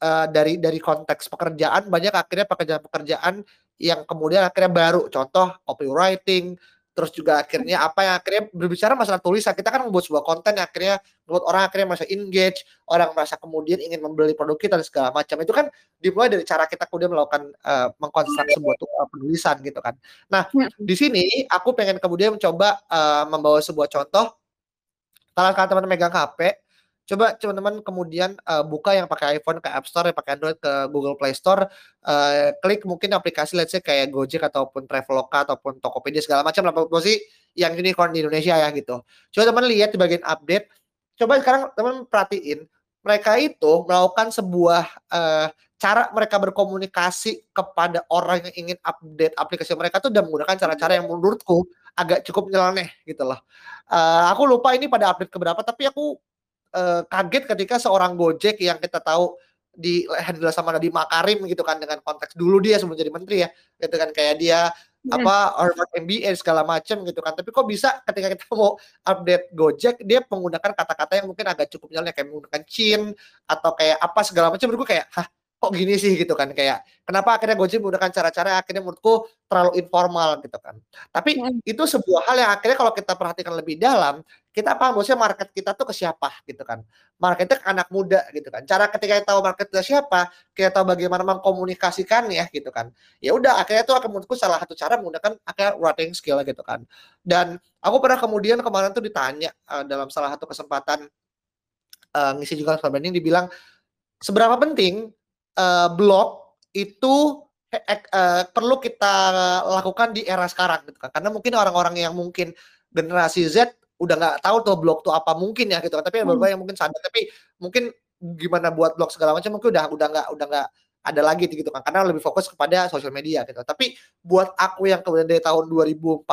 uh, dari dari konteks pekerjaan banyak akhirnya pekerjaan-pekerjaan yang kemudian akhirnya baru. Contoh copywriting terus juga akhirnya apa yang akhirnya berbicara masalah tulisan. Kita kan membuat sebuah konten yang akhirnya membuat orang akhirnya merasa engage orang merasa kemudian ingin membeli produk kita dan segala macam. Itu kan dimulai dari cara kita kemudian melakukan uh, mengkonstruksi sebuah uh, penulisan gitu kan. Nah ya. di sini aku pengen kemudian mencoba uh, membawa sebuah contoh. Kalau kalian teman megang HP Coba teman-teman kemudian uh, buka yang pakai iPhone ke App Store, yang pakai Android ke Google Play Store, uh, klik mungkin aplikasi let's say kayak Gojek ataupun Traveloka ataupun Tokopedia segala macam lah aplikasi yang unicorn di Indonesia ya gitu. Coba teman lihat di bagian update. Coba sekarang teman perhatiin mereka itu melakukan sebuah uh, cara mereka berkomunikasi kepada orang yang ingin update aplikasi mereka tuh udah menggunakan cara-cara yang menurutku agak cukup nyeleneh gitu loh. Uh, aku lupa ini pada update keberapa tapi aku uh, kaget ketika seorang Gojek yang kita tahu di handle sama Nadiem Makarim gitu kan dengan konteks dulu dia sebelum jadi menteri ya gitu kan kayak dia yeah. apa Harvard MBA segala macam gitu kan tapi kok bisa ketika kita mau update Gojek dia menggunakan kata-kata yang mungkin agak cukup jalan kayak menggunakan chin atau kayak apa segala macam menurutku kayak hah kok gini sih gitu kan. Kayak kenapa akhirnya Gojek menggunakan cara-cara akhirnya menurutku terlalu informal gitu kan. Tapi hmm. itu sebuah hal yang akhirnya kalau kita perhatikan lebih dalam kita paham bosnya market kita tuh ke siapa gitu kan. Marketnya ke anak muda gitu kan. Cara ketika kita tahu market kita siapa kita tahu bagaimana mengkomunikasikannya gitu kan. Ya udah akhirnya itu akan menurutku salah satu cara menggunakan akhirnya writing skill gitu kan. Dan aku pernah kemudian kemarin tuh ditanya uh, dalam salah satu kesempatan uh, ngisi juga branding dibilang seberapa penting uh, blog itu uh, perlu kita lakukan di era sekarang gitu kan. Karena mungkin orang-orang yang mungkin generasi Z udah nggak tahu tuh blog tuh apa mungkin ya gitu kan. Tapi hmm. beberapa yang mungkin sadar tapi mungkin gimana buat blog segala macam mungkin udah udah nggak udah nggak ada lagi gitu kan karena lebih fokus kepada sosial media gitu. Tapi buat aku yang kemudian dari tahun 2014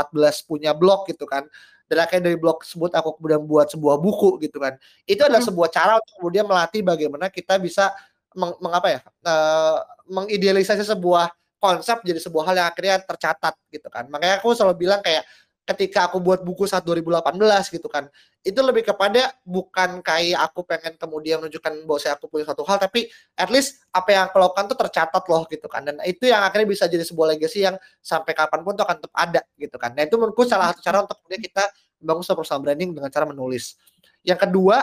punya blog gitu kan dan akhirnya dari blog tersebut aku kemudian buat sebuah buku gitu kan. Itu adalah hmm. sebuah cara untuk kemudian melatih bagaimana kita bisa meng, mengapa ya uh, mengidealisasi sebuah konsep jadi sebuah hal yang akhirnya tercatat gitu kan makanya aku selalu bilang kayak ketika aku buat buku saat 2018 gitu kan. Itu lebih kepada bukan kayak aku pengen kemudian menunjukkan bahwa saya aku punya satu hal, tapi at least apa yang aku lakukan tuh tercatat loh gitu kan. Dan itu yang akhirnya bisa jadi sebuah legacy yang sampai kapan pun tuh akan tetap ada gitu kan. Nah itu menurutku salah satu cara untuk kemudian kita membangun sebuah personal branding dengan cara menulis. Yang kedua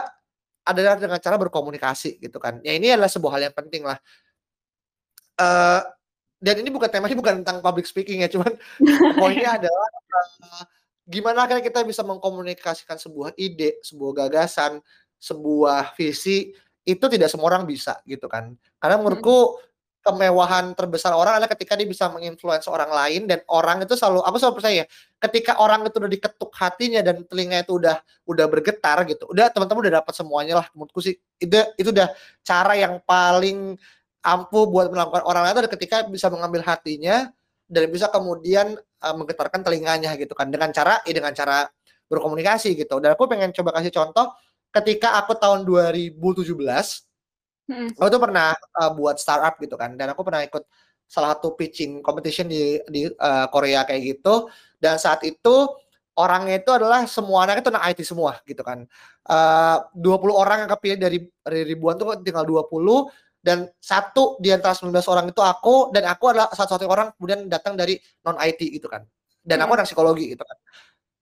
adalah dengan cara berkomunikasi gitu kan. Ya ini adalah sebuah hal yang penting lah. Uh, dan ini bukan temanya bukan tentang public speaking ya, cuman *laughs* poinnya adalah uh, gimana akhirnya kita bisa mengkomunikasikan sebuah ide, sebuah gagasan, sebuah visi itu tidak semua orang bisa gitu kan. Karena menurutku kemewahan terbesar orang adalah ketika dia bisa menginfluence orang lain dan orang itu selalu apa selalu percaya? Ketika orang itu udah diketuk hatinya dan telinga itu udah udah bergetar gitu udah teman-teman udah dapat semuanya lah menurutku sih. Itu itu udah cara yang paling ampuh buat melakukan orang lain itu ketika bisa mengambil hatinya dan bisa kemudian uh, menggetarkan telinganya gitu kan. Dengan cara ya dengan cara berkomunikasi gitu. Dan aku pengen coba kasih contoh ketika aku tahun 2017 hmm. aku tuh pernah uh, buat startup gitu kan dan aku pernah ikut salah satu pitching competition di di uh, Korea kayak gitu dan saat itu orangnya itu adalah semua anak itu anak IT semua gitu kan. Uh, 20 orang yang kepilih dari, dari ribuan tuh tinggal 20 dan satu di antara 19 orang itu aku dan aku adalah satu-satunya orang kemudian datang dari non IT gitu kan dan aku hmm. anak psikologi gitu kan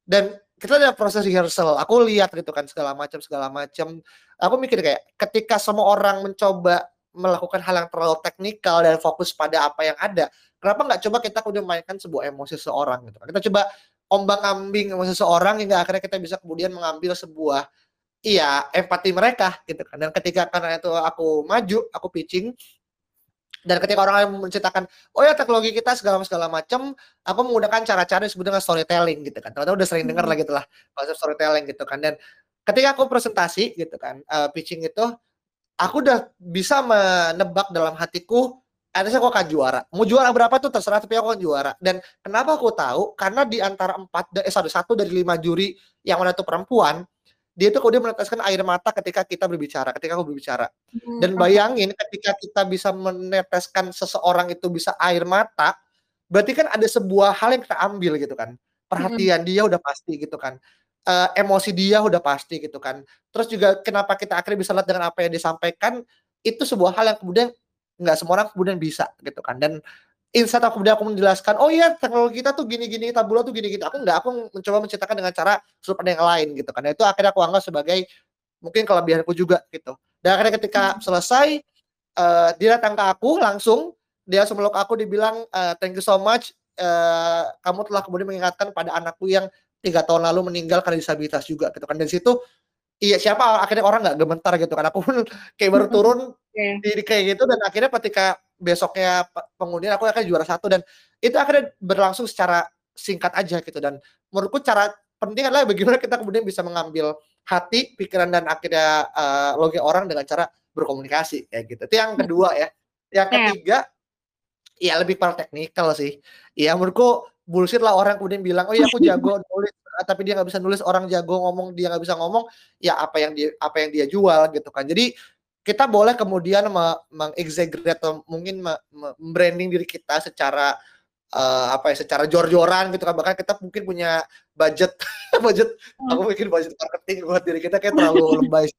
dan kita ada proses rehearsal. Aku lihat gitu kan segala macam segala macam. Aku mikir kayak ketika semua orang mencoba melakukan hal yang terlalu teknikal dan fokus pada apa yang ada kenapa nggak coba kita kemudian mainkan sebuah emosi seorang gitu? Kita coba ombang ambing emosi seorang hingga akhirnya kita bisa kemudian mengambil sebuah iya empati mereka gitu kan. Dan ketika karena itu aku maju aku pitching dan ketika orang lain menceritakan oh ya teknologi kita segala segala macam aku menggunakan cara-cara yang disebut dengan storytelling gitu kan ternyata udah sering dengar hmm. lah gitu lah konsep storytelling gitu kan dan ketika aku presentasi gitu kan uh, pitching itu aku udah bisa menebak dalam hatiku ada saya akan juara. Mau juara berapa tuh terserah tapi aku akan juara. Dan kenapa aku tahu? Karena di antara empat, eh satu satu dari lima juri yang mana itu perempuan, dia tuh kemudian meneteskan air mata ketika kita berbicara, ketika aku berbicara. Hmm. Dan bayangin ketika kita bisa meneteskan seseorang itu bisa air mata, berarti kan ada sebuah hal yang kita ambil gitu kan. Perhatian hmm. dia udah pasti gitu kan. Uh, emosi dia udah pasti gitu kan. Terus juga kenapa kita akhirnya bisa lihat dengan apa yang disampaikan itu sebuah hal yang kemudian nggak semua orang kemudian bisa gitu kan. Dan insight aku kemudian aku menjelaskan oh iya teknologi kita tuh gini-gini tabula tuh gini-gini. Aku nggak aku mencoba menceritakan dengan cara sudut pandang yang lain gitu kan. Itu akhirnya aku anggap sebagai mungkin kelebihanku juga gitu. Dan akhirnya ketika hmm. selesai uh, dia datang ke aku langsung dia langsung meluk aku dibilang uh, thank you so much uh, kamu telah kemudian mengingatkan pada anakku yang tiga tahun lalu meninggal karena disabilitas juga gitu kan. Dari situ iya siapa? Akhirnya orang nggak gemetar gitu kan. Aku pun *laughs* kayak baru turun okay. di, kayak gitu dan akhirnya ketika besoknya pengundian aku akan juara satu dan itu akhirnya berlangsung secara singkat aja gitu dan menurutku cara penting adalah bagaimana kita kemudian bisa mengambil hati, pikiran dan akhirnya uh, logi orang dengan cara berkomunikasi kayak gitu. Itu yang kedua ya. Yang iya. ketiga ya lebih para teknikal sih. Ya menurutku bullshit lah orang kemudian bilang, "Oh iya aku jago *laughs* nulis," tapi dia nggak bisa nulis, orang jago ngomong dia nggak bisa ngomong, ya apa yang dia apa yang dia jual gitu kan. Jadi kita boleh kemudian mengexaggerate atau mungkin membranding diri kita secara uh, apa ya secara jor-joran gitu kan bahkan kita mungkin punya budget *laughs* budget hmm. aku mungkin budget marketing buat diri kita kayak terlalu *laughs* lebay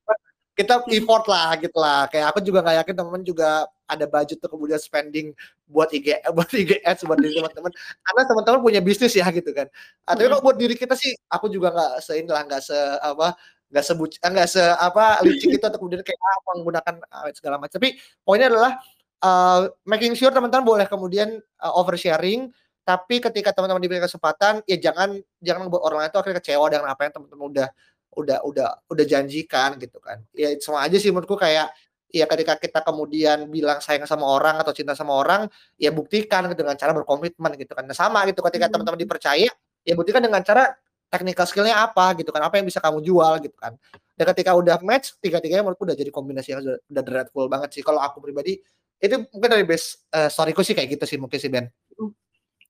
kita effort lah gitu lah kayak aku juga nggak yakin teman-teman juga ada budget tuh kemudian spending buat IG *laughs* buat IG ads buat diri teman-teman karena teman-teman punya bisnis ya gitu kan. Tapi hmm. kalau buat diri kita sih aku juga nggak se lah nggak se apa nggak sebut nggak se apa licik itu atau kemudian kayak ah, menggunakan uh, segala macam. Tapi poinnya adalah uh, making sure teman-teman boleh kemudian uh, oversharing tapi ketika teman-teman diberi kesempatan ya jangan jangan buat orang lain itu akhirnya kecewa dengan apa yang teman-teman udah udah udah udah janjikan gitu kan. Ya semua aja sih menurutku kayak ya ketika kita kemudian bilang sayang sama orang atau cinta sama orang ya buktikan dengan cara berkomitmen gitu kan. Nah, sama gitu ketika hmm. teman-teman dipercaya ya buktikan dengan cara technical skillnya apa gitu kan apa yang bisa kamu jual gitu kan dan ketika udah match tiga-tiganya menurutku udah jadi kombinasi yang udah, udah dreadful banget sih kalau aku pribadi itu mungkin dari base uh, storyku sih kayak gitu sih mungkin sih Ben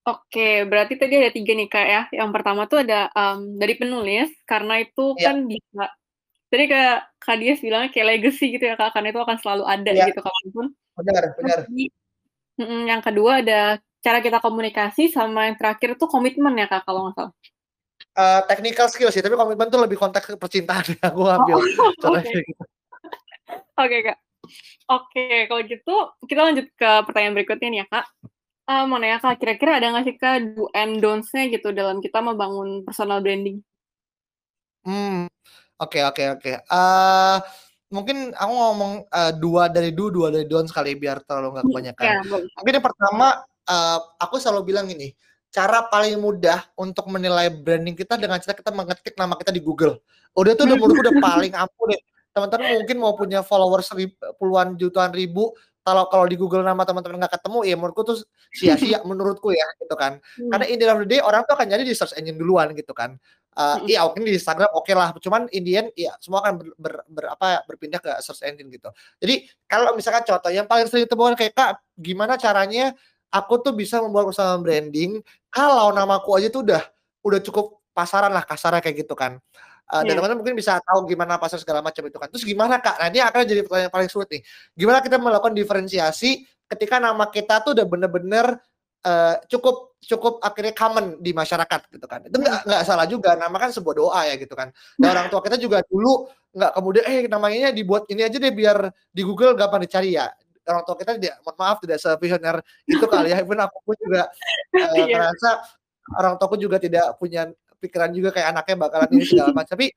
Oke, berarti tadi ada tiga nih kak ya. Yang pertama tuh ada um, dari penulis karena itu ya. kan bisa. Jadi kayak kak Dias bilangnya kayak legacy gitu ya kak, karena itu akan selalu ada ya. gitu kapan pun. Benar, benar. yang kedua ada cara kita komunikasi sama yang terakhir tuh komitmen ya kak kalau nggak salah. Uh, technical skill sih, tapi komitmen tuh lebih konteks ke percintaan ya, aku ambil Oh, oke. kayak gitu. Oke, Kak. Oke, kalau gitu kita lanjut ke pertanyaan berikutnya nih ya, Kak. Eee, mau nanya, Kak, kira-kira ada nggak sih, Kak, do and don'ts-nya gitu dalam kita membangun personal branding? Mmm, oke oke oke. Eee, mungkin aku ngomong, eee, 2 dari do, 2 dari don'ts kali biar terlalu nggak Mmm, kebanyakan. iya, boleh. Mungkin yang pertama, eee, aku selalu bilang gini, cara paling mudah untuk menilai branding kita dengan cara kita mengetik nama kita di Google. Udah tuh udah menurutku udah *laughs* paling ampuh deh. Teman-teman mungkin mau punya followers puluhan jutaan ribu, kalau kalau di Google nama teman-teman nggak ketemu, ya menurutku tuh sia-sia *laughs* menurutku ya, gitu kan. Karena Mmm. in the end of the day orang tuh akan nyari di search engine duluan gitu kan. Mhm. iya mungkin di Instagram okelah, cuman in the end ya semua akan ber ber ber apa, berpindah ke search engine gitu. Jadi kalau misalkan contoh yang paling sering ditemukan kayak, "Kak, gimana caranya aku tuh bisa membuat personal branding kalau namaku aja tuh udah udah cukup pasaran lah kasarnya kayak gitu kan." Eee, dan Iya. teman-teman mungkin bisa tahu gimana pasar segala macam itu kan. Terus gimana, Kak? Nah ini akan jadi pertanyaan paling sulit nih. Gimana kita melakukan diferensiasi ketika nama kita tuh udah bener-bener, eee, cukup cukup akhirnya common di masyarakat gitu kan. Itu nggak nggak salah juga, nama kan sebuah doa ya gitu kan. Dan orang tua kita juga dulu nggak kemudian, "Eh namanya dibuat ini aja deh biar di Google gampang dicari ya." Orang tua kita tidak mohon maaf tidak sevisioner itu kali ya, *laughs* even aku pun juga, eee, Iya. ngerasa orang tuaku juga tidak punya pikiran juga kayak anaknya bakalan ini segala macam. Tapi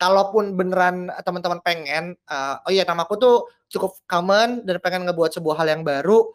kalaupun beneran teman-teman pengen, eee, "Oh iya namaku tuh cukup common dan pengen ngebuat sebuah hal yang baru,"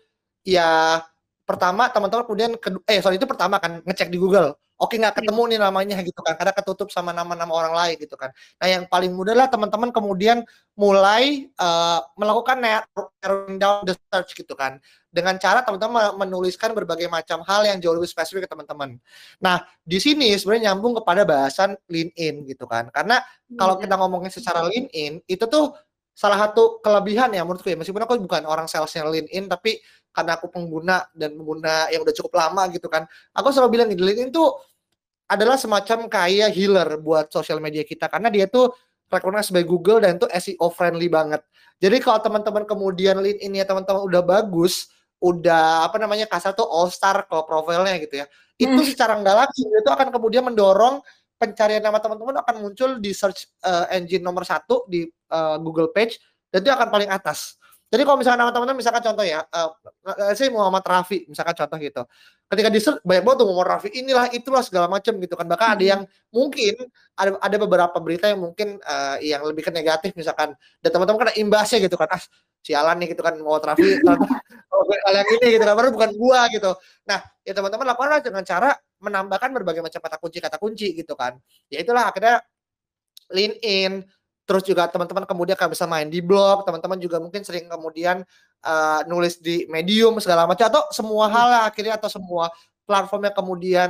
ya pertama teman-teman kemudian eh sorry itu pertama kan ngecek di Google. Oke nggak Iya. ketemu nih namanya gitu kan, karena ketutup sama nama-nama orang lain gitu kan. Nah yang paling mudah lah teman-teman kemudian mulai, eee, melakukan nar narrowing down the search gitu kan. Dengan cara teman-teman me menuliskan berbagai macam hal yang jauh lebih spesifik ke teman-teman. Nah di sini sebenarnya nyambung kepada bahasan LinkedIn gitu kan. Karena kalau Mmm. kita ngomongin secara LinkedIn, itu tuh salah satu kelebihan ya menurutku ya, meskipun aku bukan orang sales-nya LinkedIn, tapi karena aku pengguna dan pengguna yang udah cukup lama gitu kan. Aku selalu bilang gini, LinkedIn tuh adalah semacam kayak healer buat sosial media kita, karena dia tuh recognized by Google dan itu SEO friendly banget. Jadi kalau teman-teman kemudian LinkedIn-nya teman-teman udah bagus, udah apa namanya, kasar tuh all star kalau profilnya gitu ya, itu Mhm. secara nggak langsung itu akan kemudian mendorong pencarian nama teman-teman akan muncul di search, eee, engine nomor 1 di, eee, Google Page dan itu akan paling atas. Jadi kalau misalkan nama teman-teman misalkan contoh ya, eee, let's say Muhammad Rafi misalkan contoh gitu. Ketika di-search banyak banget tuh Muhammad Rafi inilah, itulah, segala macam gitu kan. Bahkan ada Mhm. yang mungkin ada ada beberapa berita yang mungkin, eee, yang lebih ke negatif misalkan dan teman-teman kena imbasnya gitu kan, "Ah sialan nih," gitu kan, "Muhammad Rafi *laughs* hal yang ini," gitu kan, padahal bukan gua gitu. Nah ya teman-teman lakukanlah dengan cara menambahkan berbagai macam kata kunci-kata kunci gitu kan. Ya itulah akhirnya LinkedIn, terus juga teman-teman kemudian akan bisa main di blog, teman-teman juga mungkin sering kemudian, eee, nulis di Medium segala macam atau semua Mhm. hal akhirnya atau semua platform yang kemudian,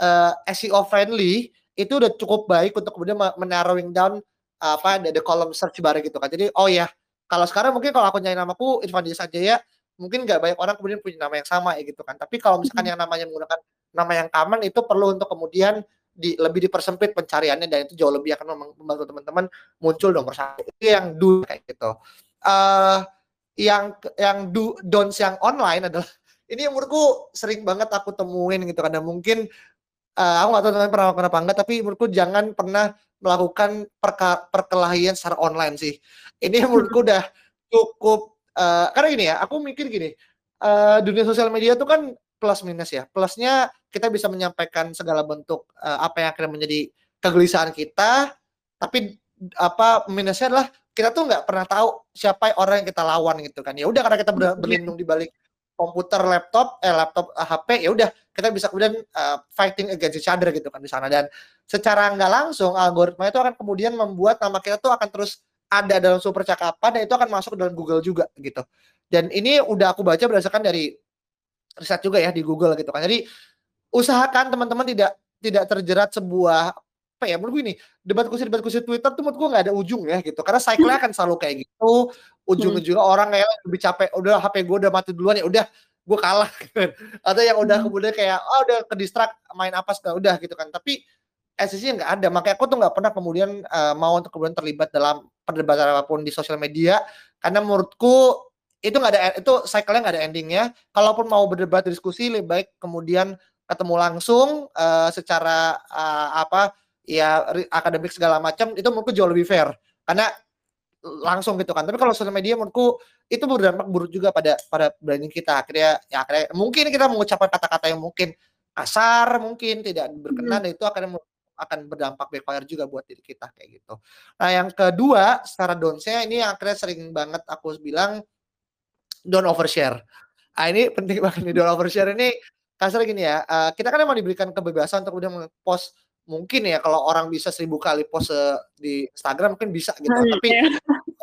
eee, SEO friendly itu udah cukup baik untuk kemudian me me-narrowing down, apa, the column search bar gitu kan. Jadi, oh ya kalau sekarang mungkin kalau aku nyari namaku Irfan Dias Sanjaya, mungkin nggak banyak orang kemudian punya nama yang sama ya gitu kan. Tapi kalau misalkan Mhm. yang namanya menggunakan nama yang common itu perlu untuk kemudian di lebih dipersempit pencariannya dan itu jauh lebih akan membantu teman-teman muncul nomor 1. Itu yang do kayak gitu. Eee, yang yang do don'ts yang online adalah *laughs* ini yang menurutku sering banget aku temuin gitu dan mungkin, eee, aku nggak tahu teman-teman pernah lakukan apa enggak, tapi menurutku jangan pernah melakukan perka perkelahian secara online sih. Ini yang menurutku udah cukup, eee, karena gini ya, aku mikir gini, eee, dunia sosial media tuh kan plus minus ya. Plusnya kita bisa menyampaikan segala bentuk, eee, apa yang akhirnya menjadi kegelisahan kita, tapi apa, minusnya adalah kita tuh nggak pernah tahu siapa orang yang kita lawan gitu kan. Ya udah karena kita Iya. berlindung di balik komputer, laptop, eh laptop, eee, HP, ya udah kita bisa kemudian, eee, fighting against each other gitu kan di sana dan secara nggak langsung algoritma itu akan kemudian membuat nama kita tuh akan terus ada dalam suatu percakapan dan itu akan masuk ke dalam Google juga gitu. Dan ini udah aku baca berdasarkan dari riset juga ya di Google gitu kan. Jadi usahakan teman-teman tidak tidak terjerat sebuah apa ya, menurutku gini, debat kusir-debat kusir Twitter tuh menurutku nggak ada ujungnya gitu. Karena cycle-nya akan selalu kayak gitu, ujung-ujungnya orang kayak lebih capek, "Udah HP gua udah mati duluan, ya udah gua kalah," gitu. *laughs* Atau yang udah Mhm. kemudian kayak, "Oh udah ke-distract main apa segala udah," gitu kan. Tapi esensinya nggak ada. Makanya aku tuh nggak pernah kemudian, eee, mau untuk kemudian terlibat dalam perdebatan apa pun di sosial media, karena menurutku itu nggak ada e itu cycle-nya nggak ada ending-nya. Kalaupun mau berdebat, diskusi, lebih baik kemudian ketemu langsung uh, secara uh, apa ya akademik segala macam itu menurutku jauh lebih fair karena langsung gitu kan. Tapi kalau sosial media menurutku itu berdampak buruk juga pada pada branding kita. Akhirnya ya akhirnya mungkin kita mengucapkan kata-kata yang mungkin kasar, mungkin tidak berkenan hmm. itu akan akan berdampak backfire juga buat diri kita kayak gitu. Nah, yang kedua secara donsnya ini yang akhirnya sering banget aku bilang don't overshare. Ah ini penting banget nih don't overshare ini kasar gini ya. Uh, kita kan emang diberikan kebebasan untuk udah post mungkin ya kalau orang bisa seribu kali post di Instagram mungkin bisa gitu hmm, tapi iya.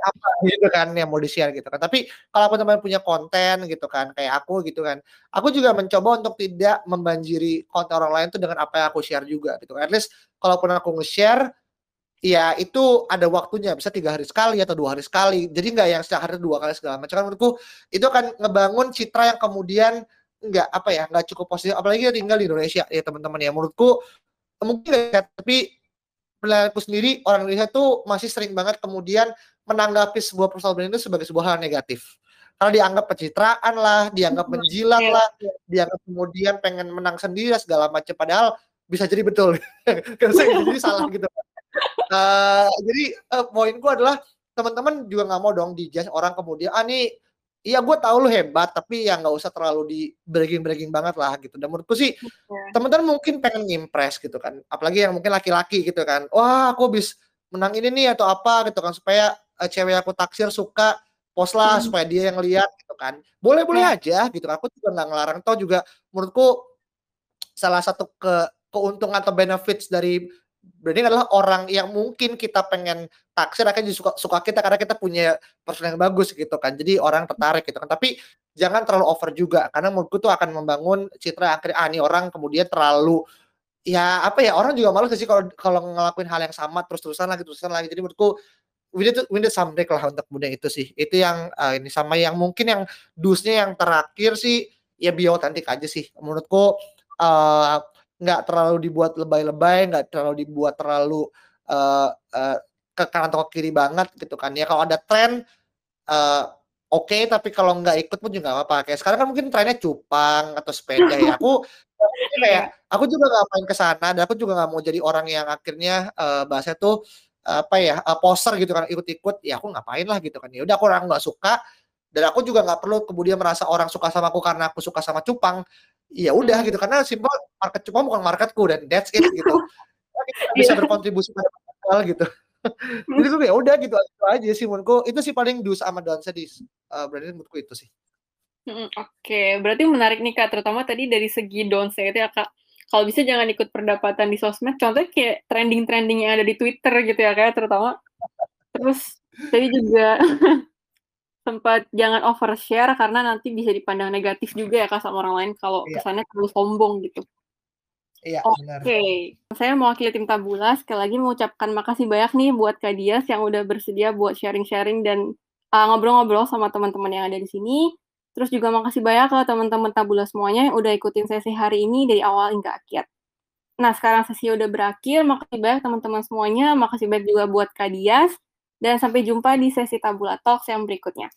apa gitu kan yang mau di share gitu kan tapi kalau teman-teman punya konten gitu kan kayak aku gitu kan aku juga mencoba untuk tidak membanjiri konten orang lain tuh dengan apa yang aku share juga gitu at least kalaupun aku nge-share ya itu ada waktunya bisa tiga hari sekali atau dua hari sekali jadi nggak yang sehari dua kali segala macam kan menurutku itu akan ngebangun citra yang kemudian nggak apa ya nggak cukup positif apalagi tinggal di Indonesia ya teman-teman ya menurutku mungkin ya, tapi penilaianku sendiri orang Indonesia tuh masih sering banget kemudian menanggapi sebuah personal brand itu sebagai sebuah hal negatif. Karena dianggap pencitraan lah, dianggap menjilat iya, lah, iya. dianggap kemudian pengen menang sendiri lah, segala macam. Padahal bisa jadi betul. *laughs* Karena saya jadi salah gitu. Uh, jadi uh, poinku adalah teman-teman juga nggak mau dong dijudge orang kemudian ah nih iya gue tahu lu hebat tapi ya nggak usah terlalu di breaking breaking banget lah gitu dan menurutku sih yeah. teman-teman mungkin pengen ngimpress gitu kan apalagi yang mungkin laki-laki gitu kan wah aku bis menang ini nih atau apa gitu kan supaya uh, cewek aku taksir suka post lah hmm. supaya dia yang lihat gitu kan boleh boleh yeah. aja gitu aku juga nggak ngelarang tau juga menurutku salah satu ke keuntungan atau benefits dari branding adalah orang yang mungkin kita pengen taksir akan suka suka kita karena kita punya person yang bagus gitu kan. Jadi orang tertarik gitu kan. Tapi jangan terlalu over juga karena menurutku tuh akan membangun citra akhirnya ah ini orang kemudian terlalu ya apa ya orang juga malu sih kalau kalau ngelakuin hal yang sama terus-terusan lagi terusan lagi. Jadi menurutku we need, we need some break lah untuk kemudian itu sih. Itu yang uh, ini sama yang mungkin yang dusnya yang terakhir sih ya bio otentik aja sih. Menurutku uh, nggak terlalu dibuat lebay-lebay, nggak terlalu dibuat terlalu uh, uh, ke kanan atau ke kiri banget gitu kan ya. Kalau ada tren uh, oke, okay, tapi kalau nggak ikut pun juga nggak apa-apa. Kayak sekarang kan mungkin trennya cupang atau sepeda ya. Aku *laughs* kayak aku juga nggak main ke sana dan aku juga nggak mau jadi orang yang akhirnya uh, bahasa tuh apa ya uh, poster gitu kan ikut-ikut ya aku ngapain lah gitu kan ya udah aku orang nggak suka dan aku juga nggak perlu kemudian merasa orang suka sama aku karena aku suka sama cupang ya udah gitu karena simpel market cuma bukan marketku dan that's it gitu bisa iya. berkontribusi pada hal gitu *laughs* jadi tuh ya udah gitu itu aja sih menurutku itu sih paling dus sama dansa di uh, berarti menurutku itu sih Oke, okay. berarti menarik nih kak, terutama tadi dari segi don'ts itu ya kak. Kalau bisa jangan ikut perdapatan di sosmed, contohnya kayak trending-trending yang ada di Twitter gitu ya kak, terutama. Terus tadi juga *laughs* sempat jangan overshare karena nanti bisa dipandang negatif juga ya kak sama orang lain kalau iya. kesannya terlalu sombong gitu. Iya, Oke, okay. saya mewakili tim Tabula sekali lagi mengucapkan makasih banyak nih buat Kak Dias yang udah bersedia buat sharing-sharing dan uh, ngobrol-ngobrol uh, sama teman-teman yang ada di sini. Terus juga makasih banyak ke teman-teman Tabula semuanya yang udah ikutin sesi hari ini dari awal hingga akhir. Nah, sekarang sesi udah berakhir. Makasih banyak teman-teman semuanya. Makasih banyak juga buat Kak Dias. Dan sampai jumpa di sesi Tabula Talks yang berikutnya.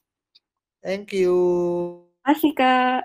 Thank you. Terima kasih, Kak.